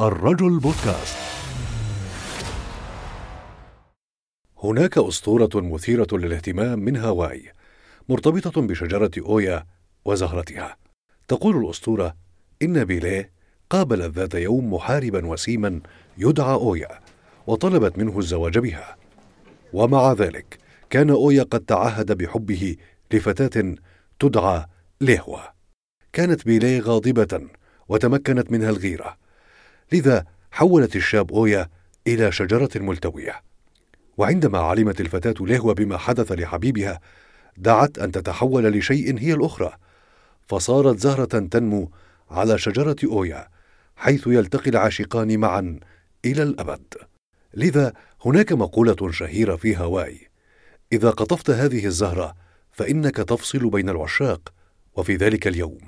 الرجل بودكاست. هناك أسطورة مثيرة للاهتمام من هاواي مرتبطة بشجرة أويا وزهرتها. تقول الأسطورة إن بيليه قابل ذات يوم محاربا وسيما يدعى أويا وطلبت منه الزواج بها. ومع ذلك كان أويا قد تعهد بحبه لفتاة تدعى ليهوا كانت بيليه غاضبة وتمكنت منها الغيرة. لذا حولت الشاب أويا إلى شجرة ملتوية. وعندما علمت الفتاة ليهوا بما حدث لحبيبها دعت أن تتحول لشيء هي الأخرى. فصارت زهرة تنمو على شجرة أويا حيث يلتقي العاشقان معا إلى الأبد. لذا هناك مقولة شهيرة في هاواي إذا قطفت هذه الزهرة فإنك تفصل بين العشاق وفي ذلك اليوم.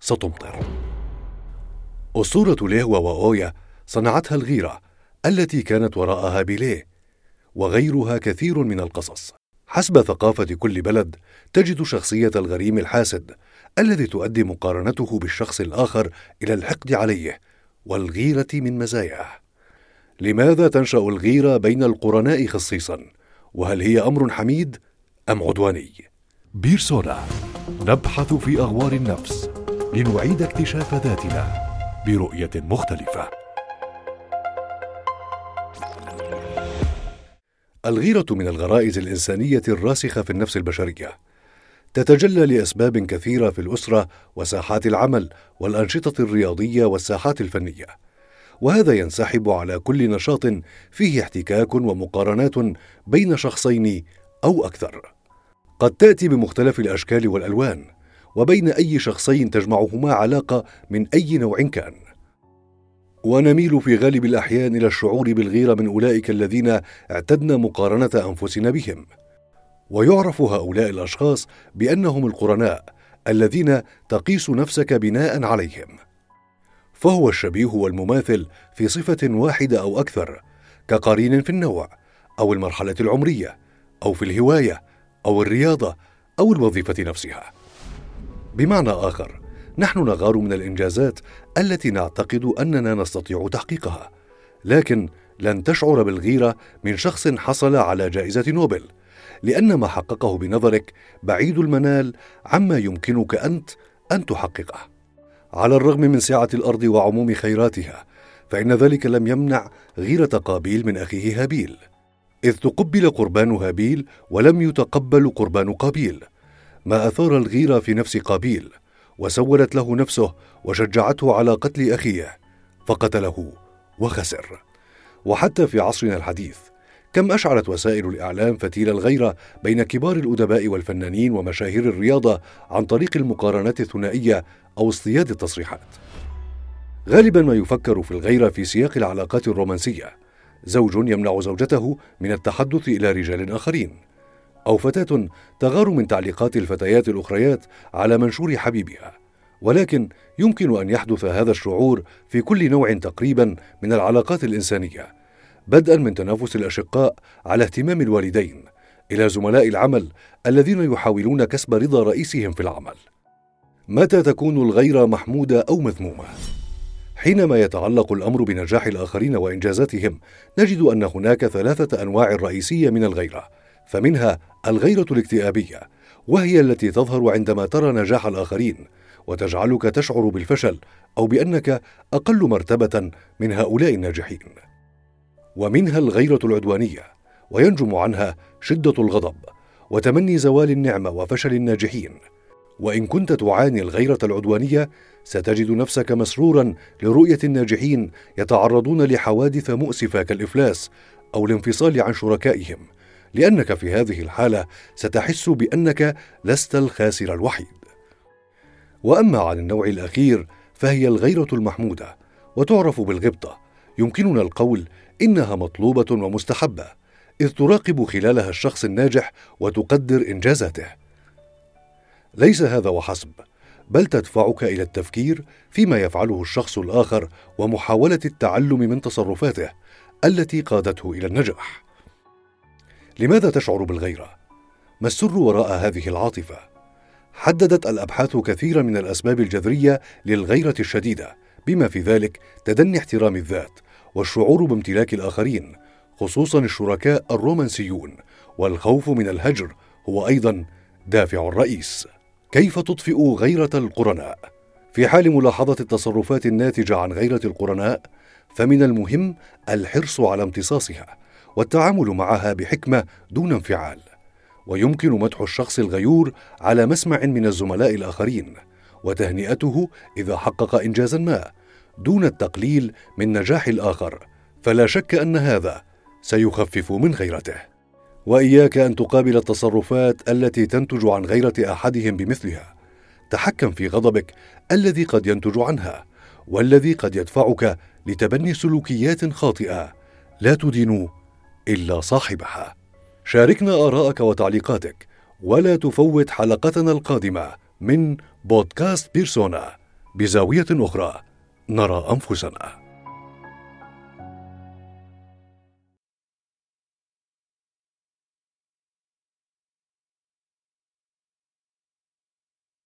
ستمطر. أسطورة ليهوا وأويا صنعتها الغيرة التي كانت وراءها بيليه وغيرها كثير من القصص حسب ثقافة كل بلد تجد شخصية الغريم الحاسد الذي تؤدي مقارنته بالشخص الآخر إلى الحقد عليه والغيرة من مزاياه لماذا تنشأ الغيرة بين القرناء خصيصا؟ وهل هي أمر حميد أم عدواني؟ بيرسونا نبحث في أغوار النفس لنعيد اكتشاف ذاتنا برؤية مختلفة. الغيرة من الغرائز الإنسانية الراسخة في النفس البشرية. تتجلى لأسباب كثيرة في الأسرة وساحات العمل والأنشطة الرياضية والساحات الفنية. وهذا ينسحب على كل نشاط فيه احتكاك ومقارنات بين شخصين أو أكثر. قد تأتي بمختلف الأشكال والألوان. وبين أي شخصين تجمعهما علاقة من أي نوع كان. ونميل في غالب الأحيان إلى الشعور بالغيرة من أولئك الذين اعتدنا مقارنة أنفسنا بهم. ويعرف هؤلاء الأشخاص بأنهم القرناء الذين تقيس نفسك بناء عليهم. فهو الشبيه والمماثل في صفة واحدة أو أكثر كقرين في النوع أو المرحلة العمرية أو في الهواية أو الرياضة أو الوظيفة نفسها. بمعنى آخر، نحن نغار من الإنجازات التي نعتقد أننا نستطيع تحقيقها، لكن لن تشعر بالغيرة من شخص حصل على جائزة نوبل، لأن ما حققه بنظرك بعيد المنال عما يمكنك أنت أن تحققه. على الرغم من سعة الأرض وعموم خيراتها فإن ذلك لم يمنع غيرة قابيل من أخيه هابيل إذ تقبل قربان هابيل ولم يتقبل قربان قابيل ما أثار الغيرة في نفس قابيل وسولت له نفسه وشجعته على قتل أخيه فقتله وخسر وحتى في عصرنا الحديث كم أشعلت وسائل الإعلام فتيل الغيرة بين كبار الأدباء والفنانين ومشاهير الرياضة عن طريق المقارنات الثنائية أو اصطياد التصريحات. غالبا ما يفكر في الغيرة في سياق العلاقات الرومانسية، زوج يمنع زوجته من التحدث إلى رجال آخرين، أو فتاة تغار من تعليقات الفتيات الأخريات على منشور حبيبها، ولكن يمكن أن يحدث هذا الشعور في كل نوع تقريبا من العلاقات الإنسانية، بدءا من تنافس الأشقاء على اهتمام الوالدين إلى زملاء العمل الذين يحاولون كسب رضا رئيسهم في العمل. متى تكون الغيره محمودة أو مذمومة؟ حينما يتعلق الأمر بنجاح الآخرين وإنجازاتهم نجد أن هناك ثلاثة أنواع رئيسية من الغيرة فمنها الغيرة الاكتئابية وهي التي تظهر عندما ترى نجاح الآخرين وتجعلك تشعر بالفشل أو بأنك أقل مرتبة من هؤلاء الناجحين. ومنها الغيرة العدوانية وينجم عنها شدة الغضب وتمني زوال النعمة وفشل الناجحين. وإن كنت تعاني الغيرة العدوانية ستجد نفسك مسرورا لرؤية الناجحين يتعرضون لحوادث مؤسفة كالإفلاس أو الانفصال عن شركائهم. لأنك في هذه الحالة ستحس بأنك لست الخاسر الوحيد. وأما عن النوع الأخير فهي الغيرة المحمودة وتعرف بالغبطة. يمكننا القول إنها مطلوبة ومستحبة إذ تراقب خلالها الشخص الناجح وتقدر إنجازاته. ليس هذا وحسب بل تدفعك إلى التفكير فيما يفعله الشخص الآخر ومحاولة التعلم من تصرفاته التي قادته إلى النجاح. لماذا تشعر بالغيرة؟ ما السر وراء هذه العاطفة؟ حددت الأبحاث كثيرا من الأسباب الجذرية للغيرة الشديدة بما في ذلك تدني احترام الذات والشعور بامتلاك الآخرين خصوصا الشركاء الرومانسيون والخوف من الهجر هو أيضا دافع الرئيس. كيف تطفئ غيرة القرناء؟ في حال ملاحظة التصرفات الناتجة عن غيرة القرناء فمن المهم الحرص على امتصاصها والتعامل معها بحكمة دون انفعال. ويمكن مدح الشخص الغيور على مسمع من الزملاء الآخرين وتهنئته إذا حقق انجازا ما دون التقليل من نجاح الآخر. فلا شك أن هذا سيخفف من غيرته. وإياك أن تقابل التصرفات التي تنتج عن غيرة أحدهم بمثلها. تحكم في غضبك الذي قد ينتج عنها والذي قد يدفعك لتبني سلوكيات خاطئة. لا تدين إلا صاحبها. شاركنا ارائك وتعليقاتك ولا تفوت حلقتنا القادمة من بودكاست بيرسونا بزاوية أخرى. نرى أنفسنا.